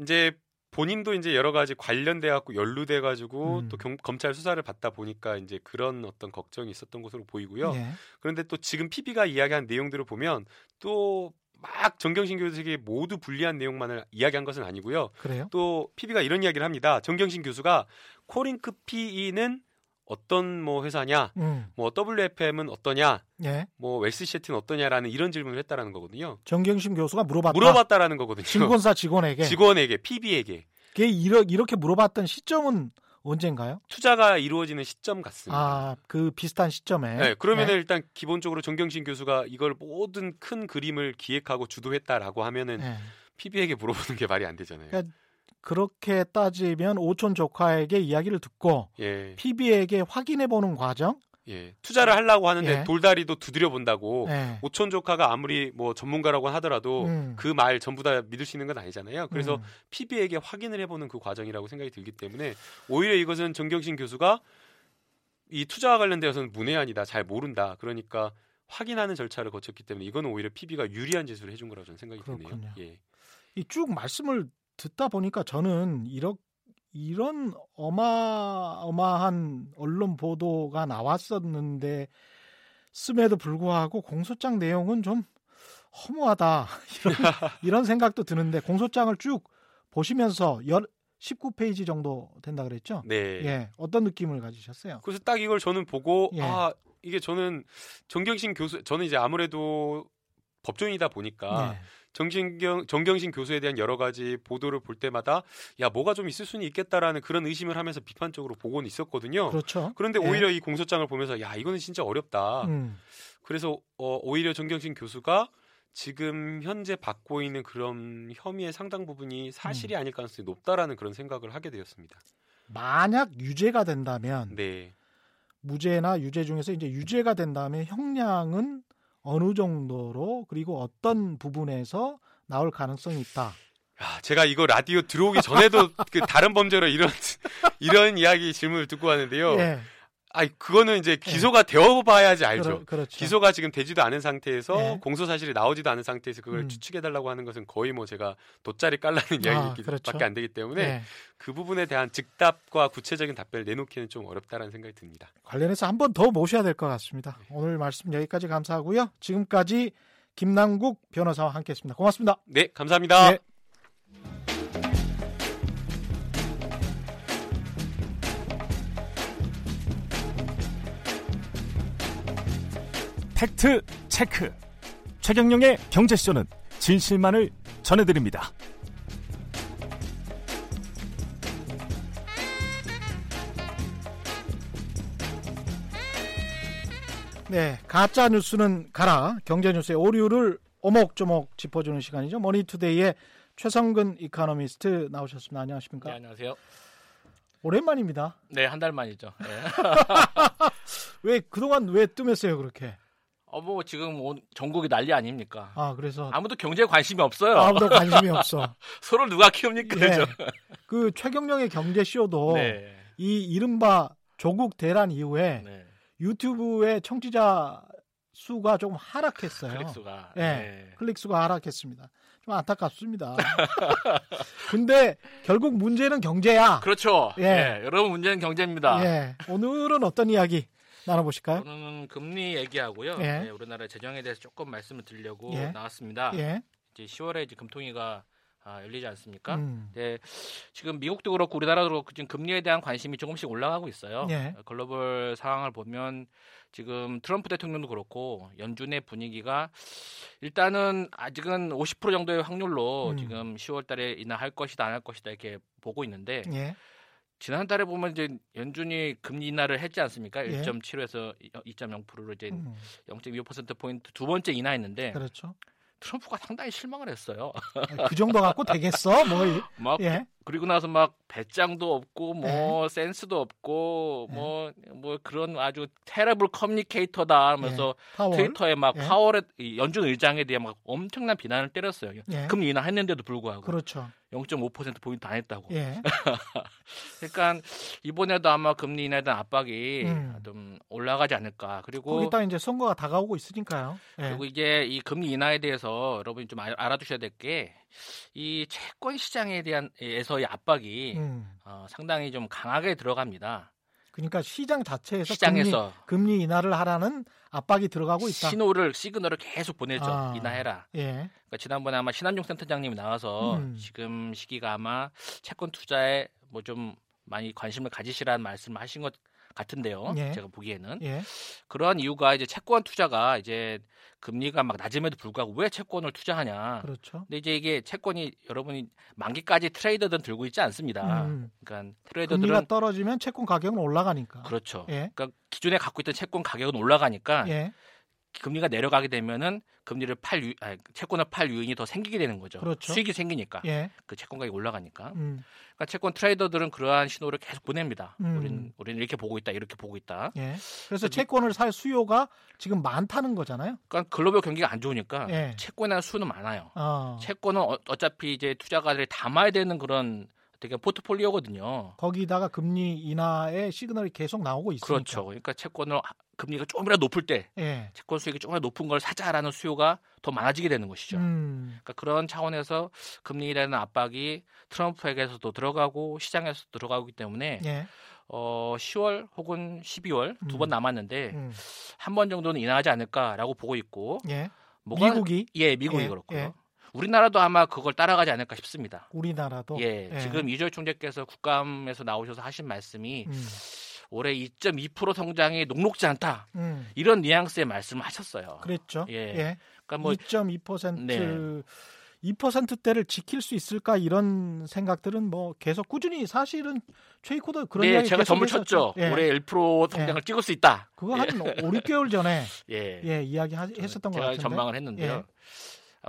이제 본인도 이제 여러 가지 관련돼 갖고 연루돼 가지고 음. 또 경, 검찰 수사를 받다 보니까 이제 그런 어떤 걱정이 있었던 것으로 보이고요. 네. 그런데 또 지금 PB가 이야기한 내용들을 보면 또막 정경심 교수에게 모두 불리한 내용만을 이야기한 것은 아니고요. 그래요? 또 PB가 이런 이야기를 합니다. 정경심 교수가 코링크 PE는 어떤 뭐 회사냐, 음. 뭐 WFM은 어떠냐, 예. 뭐 웨스시애트는 어떠냐라는 이런 질문을 했다라는 거거든요. 정경심 교수가 물어봤다. 물어봤다라는 거거든요. 증권사 직원에게. 직원에게, PB에게. 그게 이렇게 물어봤던 시점은 언젠가요? 투자가 이루어지는 시점 같습니다. 아, 그 비슷한 시점에. 네, 그러면 네. 일단 기본적으로 정경심 교수가 이걸 모든 큰 그림을 기획하고 주도했다라고 하면은 네. PB에게 물어보는 게 말이 안 되잖아요. 그러니까 그렇게 따지면 오촌 조카에게 이야기를 듣고 예. PB에게 확인해 보는 과정. 예. 투자를 하려고 하는데 예. 돌다리도 두드려 본다고 예. 오촌 조카가 아무리 뭐 전문가라고 하더라도 음. 그말 전부 다 믿을 수 있는 건 아니잖아요. 그래서 음. PB에게 확인을 해보는 그 과정이라고 생각이 들기 때문에 오히려 이것은 정경신 교수가 이 투자와 관련되어서는 문외한이다, 잘 모른다. 그러니까 확인하는 절차를 거쳤기 때문에 이거는 오히려 PB가 유리한 짓을 해준 거라고 저는 생각이 그렇군요. 드네요. 예. 이 쭉 말씀을 듣다 보니까 저는 이런 이런 어마어마한 언론 보도가 나왔었는데 씀에도 불구하고 공소장 내용은 좀 허무하다 이런, 이런 생각도 드는데 공소장을 쭉 보시면서 열, 19페이지 정도 된다 그랬죠? 네. 예. 어떤 느낌을 가지셨어요? 그래서 딱 이걸 저는 보고 예. 아 이게 저는 정경신 교수 저는 이제 아무래도 법조인이다 보니까 네. 정신경 정경신 교수에 대한 여러 가지 보도를 볼 때마다 야 뭐가 좀 있을 수는 있겠다라는 그런 의심을 하면서 비판적으로 보고는 있었거든요. 그렇죠. 그런데 예. 오히려 이 공소장을 보면서 야 이거는 진짜 어렵다. 음. 그래서 어, 오히려 정경신 교수가 지금 현재 받고 있는 그런 혐의의 상당 부분이 사실이 음. 아닐 가능성이 높다라는 그런 생각을 하게 되었습니다. 만약 유죄가 된다면 네. 무죄나 유죄 중에서 이제 유죄가 된다면 형량은 어느 정도로 그리고 어떤 부분에서 나올 가능성이 있다. 야, 제가 이거 라디오 들어오기 전에도 그 다른 범죄로 이런 이런 이야기 질문을 듣고 왔는데요. 예. 아, 그거는 이제 기소가 예. 되어봐야지 알죠. 그러, 그렇죠. 기소가 지금 되지도 않은 상태에서 예. 공소 사실이 나오지도 않은 상태에서 그걸 음. 추측해달라고 하는 것은 거의 뭐 제가 돗자리 깔라는 아, 이야기밖에 그렇죠. 안 되기 때문에 예. 그 부분에 대한 즉답과 구체적인 답변을 내놓기는 좀 어렵다라는 생각이 듭니다. 관련해서 한 번 더 모셔야 될 것 같습니다. 네. 오늘 말씀 여기까지 감사하고요. 지금까지 김남국 변호사와 함께했습니다. 고맙습니다. 네, 감사합니다. 팩트 체크. 최경영의 경제쇼는 진실만을 전해드립니다. 네, 가짜 뉴스는 가라. 경제 뉴스의 오류를 오목조목 짚어주는 시간이죠. 머니투데이의 최성근 이카노미스트 나오셨습니다. 안녕하십니까? 네, 안녕하세요. 오랜만입니다. 네, 한 달 만이죠. 네. 왜 그동안 왜 뜸했어요 그렇게? 어, 뭐, 지금 전국이 난리 아닙니까? 아, 그래서. 아무도 경제에 관심이 없어요. 아무도 관심이 없어. 서로 누가 키웁니까? 네. 그죠? 그 최경령의 경제 쇼도 네. 이 이른바 조국 대란 이후에 네. 유튜브의 청취자 수가 조금 하락했어요. 클릭 수가. 네. 네. 클릭 수가 하락했습니다. 좀 안타깝습니다. 근데 결국 문제는 경제야. 그렇죠. 예. 네. 여러분 문제는 경제입니다. 예. 오늘은 어떤 이야기 나눠보실까요? 저는 금리 얘기하고요. 예. 네, 우리나라 재정에 대해서 조금 말씀을 드리려고 예. 나왔습니다. 예. 이제 10월에 이제 금통위가 아, 열리지 않습니까? 음. 네, 지금 미국도 그렇고 우리나라도 그렇고 지금 금리에 대한 관심이 조금씩 올라가고 있어요. 예. 글로벌 상황을 보면 지금 트럼프 대통령도 그렇고 연준의 분위기가 일단은 아직은 50% 정도의 확률로 음. 지금 10월달에 인하할 것이다 안 할 것이다 이렇게 보고 있는데 예. 지난달에 보면 이제 연준이 금리 인하를 했지 않습니까? 예. 1.75에서 2.0%로 이제 음. 0.25% 포인트 두 번째 인하했는데 그렇죠. 트럼프가 상당히 실망을 했어요. 그 정도 갖고 되겠어? 뭐 막 예. 그리고 나서 막 배짱도 없고 뭐 네. 센스도 없고 뭐뭐 네. 뭐 그런 아주 테러블 커뮤니케이터다 하면서 네. 트위터에 막 네. 파월의 연준 의장에 대해 막 엄청난 비난을 때렸어요. 네. 금리 인하했는데도 불구하고. 그렇죠. 0.5% 포인트 안 했다고. 예. 그러니까 이번에도 아마 금리 인하에 대한 압박이 음. 좀 올라가지 않을까. 그리고 거기다 이제 선거가 다가오고 있으니까요. 예. 그리고 이제 이 금리 인하에 대해서 여러분이 좀 알아두셔야 될 게 이 채권 시장에 대한 에서의 압박이 음. 어, 상당히 좀 강하게 들어갑니다. 그러니까 시장 자체에서 시장에서 금리, 금리 인하를 하라는 압박이 들어가고 있다. 신호를 시그널을 계속 보내죠. 아, 인하해라. 예. 그러니까 지난번에 아마 신한용 센터장님이 나와서 음. 지금 시기가 아마 채권 투자에 뭐 좀 많이 관심을 가지시라는 말씀을 하신 것 같은데요. 예. 제가 보기에는 예. 그러한 이유가 이제 채권 투자가 이제 금리가 막 낮음에도 불구하고 왜 채권을 투자하냐. 그렇죠. 근데 이제 이게 채권이 여러분이 만기까지 트레이더든 들고 있지 않습니다. 음. 그러니까 트레이더들은 금리가 떨어지면 채권 가격은 올라가니까. 그렇죠. 예. 그러니까 기존에 갖고 있던 채권 가격은 올라가니까 예. 금리가 내려가게 되면은 금리를 팔 유, 아니, 채권을 팔 유인이 더 생기게 되는 거죠. 그렇죠. 수익이 생기니까 예. 그 채권 가격이 올라가니까. 음. 그러니까 채권 트레이더들은 그러한 신호를 계속 보냅니다. 음. 우리는 우리는 이렇게 보고 있다, 이렇게 보고 있다. 예. 그래서 채권을 살 수요가 지금 많다는 거잖아요. 그러니까 글로벌 경기가 안 좋으니까 예. 채권에 대한 수는 많아요. 어. 채권은 어, 어차피 이제 투자가들이 담아야 되는 그런 되게 포트폴리오거든요. 거기다가 금리 인하의 시그널이 계속 나오고 있으니까. 그렇죠. 그러니까 채권을 금리가 조금이라도 높을 때 예. 채권 수익이 조금이라도 높은 걸 사자라는 수요가 더 많아지게 되는 것이죠. 음. 그러니까 그런 차원에서 금리에 대한 압박이 트럼프에게서도 들어가고 시장에서도 들어가기 때문에 예. 어 10월 혹은 12월 음. 두번 남았는데 음. 한번 정도는 인하하지 않을까라고 보고 있고 예. 뭐가, 미국이 예 미국이 예. 그렇고요. 예. 우리나라도 아마 그걸 따라가지 않을까 싶습니다. 우리나라도 예, 예. 지금 이절 총재께서 국감에서 나오셔서 하신 말씀이 음. 올해 2.2% 성장이 녹록지 않다. 음. 이런 뉘앙스의 말씀을 하셨어요. 그랬죠. 예. 예. 그러니까 뭐 2.2% 네. 2%대를 지킬 수 있을까 이런 생각들은 뭐 계속 꾸준히 사실은 최이코도 그런 네, 제가 점을 쳤죠. 예. 올해 1% 성장을 예. 찍을 수 있다. 그거 한 예. 5, 6개월 전에 예, 예 이야기 했었던 것 같은데. 전망을 했는데요.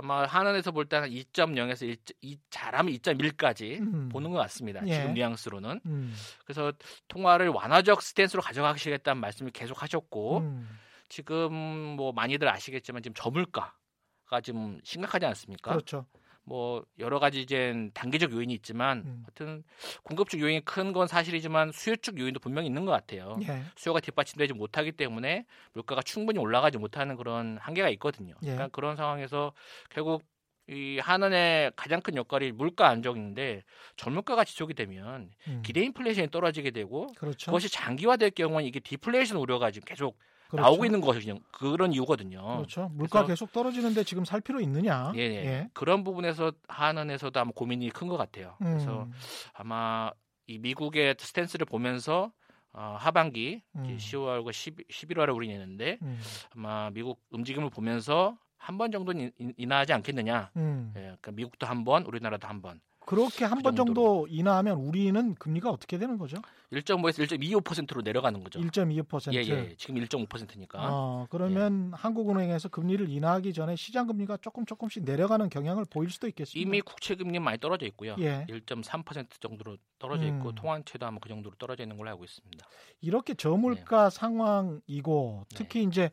예. 아마 한은에서 볼 때는 2.0에서 1, 2, 잘하면 2.1까지 음. 보는 것 같습니다. 예. 지금 뉘앙스로는. 음. 그래서 통화를 완화적 스탠스로 가져가시겠다는 말씀을 계속 하셨고 음. 지금 뭐 많이들 아시겠지만 지금 저물가가 지금 심각하지 않습니까? 그렇죠. 뭐 여러 가지 이제 단기적 요인이 있지만 음. 하여튼 공급적 요인이 큰 건 사실이지만 수요적 요인도 분명히 있는 것 같아요. 예. 수요가 뒷받침되지 못하기 때문에 물가가 충분히 올라가지 못하는 그런 한계가 있거든요. 예. 그러니까 그런 상황에서 결국 이 한은의 가장 큰 역할이 물가 안정인데 전물가가 지속이 되면 음. 기대 인플레이션이 떨어지게 되고 그렇죠. 그것이 장기화될 경우는 이게 디플레이션 우려가 지금 계속 그렇죠. 나오고 있는 것이 그냥 그런 이유거든요. 그렇죠. 물가 계속 떨어지는데 지금 살 필요 있느냐? 예, 예. 예. 그런 부분에서 한은에서도 아마 고민이 큰 것 같아요. 음. 그래서 아마 이 미국의 스탠스를 보면서 어, 하반기 음. 10월과 10, 11월에 우리 내는데 음. 아마 미국 움직임을 보면서 한 번 정도는 인하하지 않겠느냐. 음. 예, 그러니까 미국도 한 번, 우리나라도 한 번. 그렇게 한번 그 정도 인하하면 우리는 금리가 어떻게 되는 거죠? 1.5에서 1.25%로 내려가는 거죠. 1.25%. 예, 예. 지금 1.5%니까. 어, 그러면 예. 한국은행에서 금리를 인하하기 전에 시장 금리가 조금 조금씩 내려가는 경향을 보일 수도 있겠습니다. 이미 국채 금리 많이 떨어져 있고요. 예. 1.3% 정도로 떨어져 있고 음. 통화채도 아마 그 정도로 떨어져 있는 걸로 알고 있습니다. 이렇게 저물가 네. 상황이고 특히 네. 이제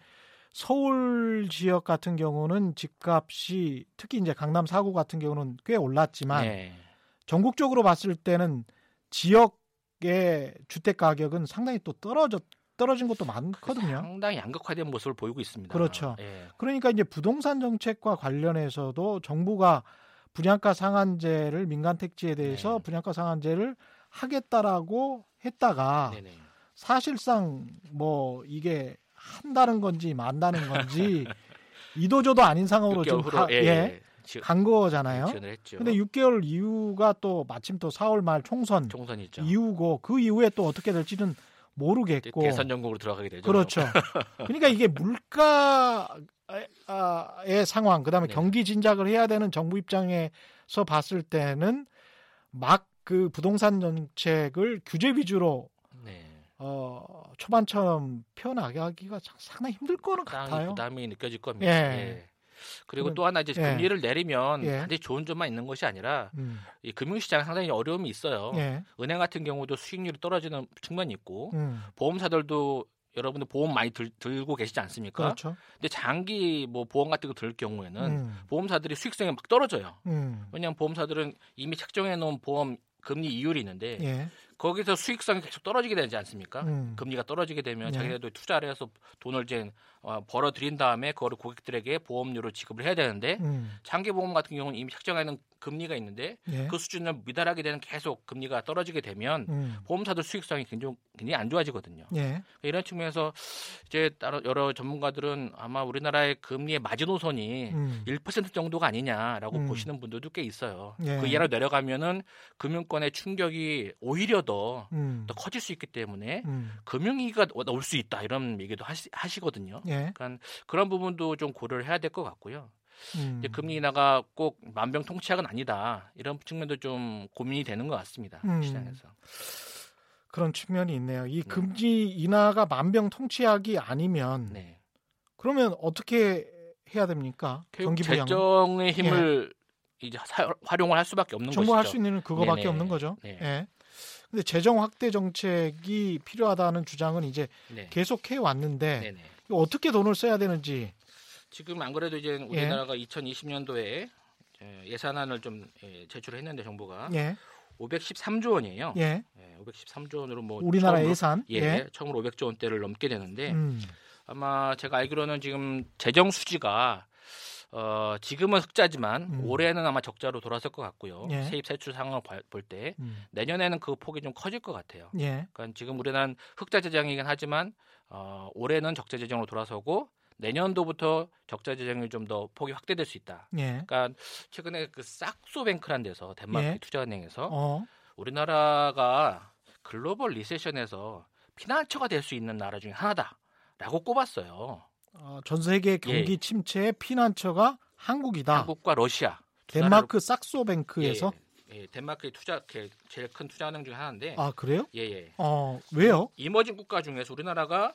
서울 지역 같은 경우는 집값이 특히 이제 강남 사구 같은 경우는 꽤 올랐지만 네. 전국적으로 봤을 때는 지역의 주택 가격은 상당히 또 떨어졌 떨어진 것도 많거든요. 상당히 양극화된 모습을 보이고 있습니다. 그렇죠. 예. 그러니까 이제 부동산 정책과 관련해서도 정부가 분양가 상한제를 민간 택지에 대해서 네. 분양가 상한제를 하겠다라고 했다가 네네. 사실상 뭐 이게 한다는 건지 만다는 건지 이도저도 아닌 상황으로 지금 가, 예, 예, 예. 간 거잖아요. 근데 6개월 이후가 또 마침 또 4월 말 총선 총선이죠. 이후고 그 이후에 또 어떻게 될지는 모르겠고 대선 전국으로 들어가게 되죠. 그렇죠. 그러니까 이게 물가의 상황, 그다음에 네. 경기 진작을 해야 되는 정부 입장에서 봤을 때는 막 그 부동산 정책을 규제 위주로 어, 초반처럼 펴나가기가 상당히 힘들 거는 같아요. 부담이 느껴질 겁니다. 예. 예. 그리고 또 하나 이제 예. 금리를 내리면 예. 단지 좋은 점만 있는 것이 아니라 음. 이 금융시장에 상당히 어려움이 있어요. 예. 은행 같은 경우도 수익률이 떨어지는 측면이 있고 음. 보험사들도 여러분들 보험 많이 들, 들고 계시지 않습니까? 그렇죠. 근데 장기 뭐 보험 같은 거 들 경우에는 음. 보험사들이 수익성이 막 떨어져요. 음. 왜냐하면 보험사들은 이미 책정해 놓은 보험 금리 이율이 있는데 예. 거기서 수익성이 계속 떨어지게 되지 않습니까? 음. 금리가 떨어지게 되면 네. 자기네도 투자를 해서 돈을 이제 어, 벌어 들인 다음에 그거를 고객들에게 보험료로 지급을 해야 되는데 음. 장기 보험 같은 경우는 이미 책정하는 금리가 있는데 예. 그 수준을 미달하게 되는 계속 금리가 떨어지게 되면 음. 보험사들 수익성이 굉장히, 굉장히 안 좋아지거든요. 예. 이런 측면에서 이제 따로 여러 전문가들은 아마 우리나라의 금리의 마지노선이 음. 1% 정도가 아니냐라고 음. 보시는 분들도 꽤 있어요. 예. 그 이하로 내려가면은 금융권의 충격이 오히려 더더 음. 더 커질 수 있기 때문에 음. 금융위기가 올 수 있다 이런 얘기도 하시, 하시거든요. 예. 그러니까 그런 부분도 좀 고려를 해야 될 것 같고요. 음. 이제 금리 인하가 꼭 만병통치약은 아니다 이런 측면도 좀 고민이 되는 것 같습니다 음. 시장에서. 그런 측면이 있네요. 이 네. 금리 인하가 만병통치약이 아니면 네. 그러면 어떻게 해야 됩니까? 경기 재정의 힘을 예. 이제 사, 활용을 할 수밖에 없는 거죠. 정부 할 수 있는 그거밖에 네네. 없는 거죠. 네. 예. 근데 재정 확대 정책이 필요하다는 주장은 이제 네. 계속 해 왔는데 어떻게 돈을 써야 되는지 지금 안 그래도 이제 우리나라가 예. 2020년도에 예산안을 좀 예, 제출했는데 정부가 예. 513조 원이에요. 예. 예 513조 원으로 뭐 우리나라 처음으로, 예산 예, 예. 처음으로 500조 원대를 넘게 되는데 음. 아마 제가 알기로는 지금 재정 수지가 어, 지금은 흑자지만 음. 올해는 아마 적자로 돌아설 것 같고요. 예. 세입 세출 상황을 볼때 음. 내년에는 그 폭이 좀 커질 것 같아요. 예. 그러니까 지금 우리는 흑자 재정이긴 하지만 어, 올해는 적자 재정으로 돌아서고 내년도부터 적자 재정이 좀 더 폭이 확대될 수 있다. 예. 그러니까 최근에 그 싹소뱅크란 데서 덴마크 예. 투자은행에서 어. 우리나라가 글로벌 리세션에서 피난처가 될 수 있는 나라 중에 하나다라고 꼽았어요. 어, 전 세계 경기 예. 침체의 피난처가 한국이다. 한국과 러시아. 덴마크 싹소뱅크에서 예, 예, 덴마크의 투자 제일 큰 투자은행 중에 하나인데. 아 그래요? 예, 예. 어 왜요? 이머징 국가 중에서 우리나라가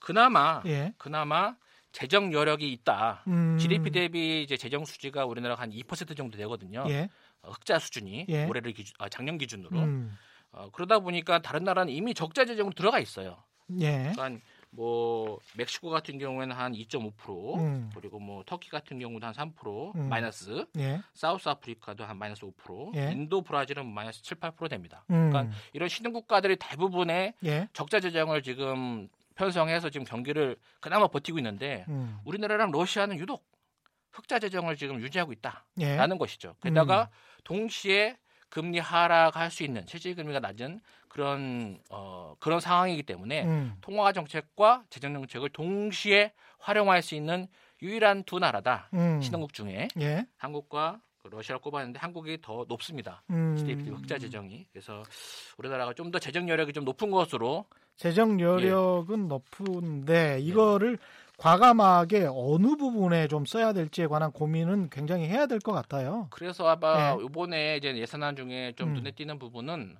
그나마 예. 그나마 재정 여력이 있다. 음. GDP 대비 이제 재정 수지가 우리나라가 한 2% 정도 되거든요. 예. 어, 흑자 수준이 예. 올해를 기준, 아, 작년 기준으로. 음. 어, 그러다 보니까 다른 나라는 이미 적자 재정으로 들어가 있어요. 예. 그러니까 뭐 멕시코 같은 경우에는 한 2.5% 음. 그리고 뭐 터키 같은 경우도 한 3% 음. 마이너스 예. 사우스 아프리카도 한 마이너스 5% 예. 인도 브라질은 마이너스 7, 8% 됩니다. 음. 그러니까 이런 신흥 국가들이 대부분의 예. 적자 재정을 지금 편성해서 지금 경기를 그나마 버티고 있는데 음. 우리나라랑 러시아는 유독 흑자 재정을 지금 유지하고 있다라는 예. 것이죠. 게다가 음. 동시에 금리 하락할 수 있는 실질 금리가 낮은 그런 어 그런 상황이기 때문에 음. 통화 정책과 재정 정책을 동시에 활용할 수 있는 유일한 두 나라다 음. 신흥국 중에 예. 한국과 그 러시아를 꼽았는데 한국이 더 높습니다. 음. GDP 흑자 재정이 그래서 우리나라가 좀 더 재정 여력이 좀 높은 것으로 재정 여력은 예. 높은데 이거를 네. 과감하게 어느 부분에 좀 써야 될지에 관한 고민은 굉장히 해야 될 것 같아요. 그래서 아마 네. 이번에 이제 예산안 중에 좀 음. 눈에 띄는 부분은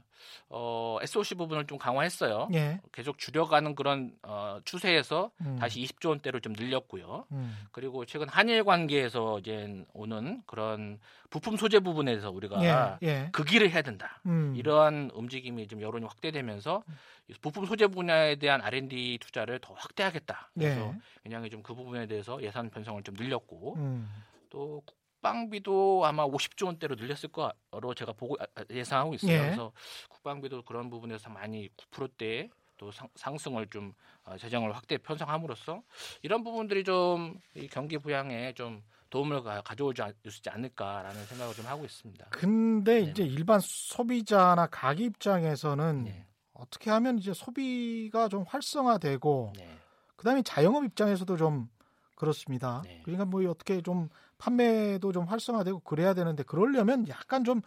어, SOC 부분을 좀 강화했어요. 예. 계속 줄여가는 그런 어, 추세에서 음. 다시 20조 원대로 좀 늘렸고요. 음. 그리고 최근 한일 관계에서 이제 오는 그런 부품 소재 부분에서 우리가 예. 예. 그 길을 해야 된다. 음. 이러한 움직임이 좀 여론이 확대되면서 부품 소재 분야에 대한 R&D 투자를 더 확대하겠다. 그래서 예. 그냥 좀그 부분에 대해서 예산 편성을 좀 늘렸고 음. 또 국방비도 아마 50조 원대로 늘렸을 거로 제가 보고 아, 아, 예상하고 있어요. 예. 그래서 국방비도 그런 부분에서 많이 9%대 또 상, 승을좀 어, 재정을 확대 편성함으로써 이런 부분들이 좀 이 경기 부양에 좀 도움을 가, 져오지 않을까라는 생각을 좀 하고 있습니다. 근데 네. 이제 일반 소비자나 가게 입장에서는 네. 어떻게 하면 이제 소비가 좀 활성화되고 네. 그다음에 자영업 입장에서도 좀 그렇습니다. 네. 그러니까 뭐 어떻게 좀 판매도 좀 활성화되고 그래야 되는데 그러려면 약간 좀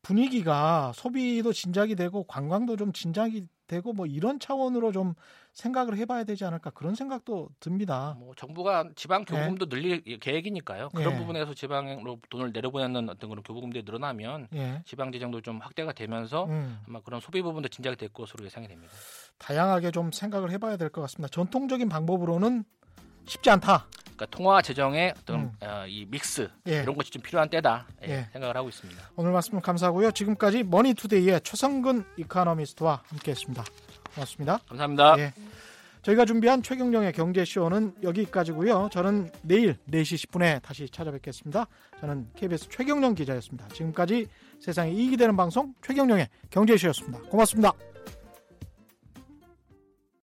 분위기가 소비도 진작이 되고 관광도 좀 진작이 되고 뭐 이런 차원으로 좀 생각을 해봐야 되지 않을까 그런 생각도 듭니다. 뭐 정부가 지방 네. 교부금도 네. 늘릴 계획이니까요. 그런 네. 부분에서 지방으로 돈을 내려보내는 어떤 그런 교부금들이 늘어나면 네. 지방 재정도 좀 확대가 되면서 음. 아마 그런 소비 부분도 진작이 될 것으로 예상이 됩니다. 다양하게 좀 생각을 해봐야 될 것 같습니다. 전통적인 방법으로는 쉽지 않다. 그러니까 통화 재정의 어떤 음. 어, 이 믹스 예. 이런 것이 좀 필요한 때다 예, 예. 생각을 하고 있습니다. 오늘 말씀 감사하고요. 지금까지 머니투데이의 최성근 이카노미스트와 함께했습니다. 고맙습니다. 감사합니다. 예. 저희가 준비한 최경령의 경제쇼는 여기까지고요. 저는 내일 4시 10분에 다시 찾아뵙겠습니다. 저는 KBS 최경령 기자였습니다. 지금까지 세상에 이익이 되는 방송 최경령의 경제쇼였습니다. 고맙습니다.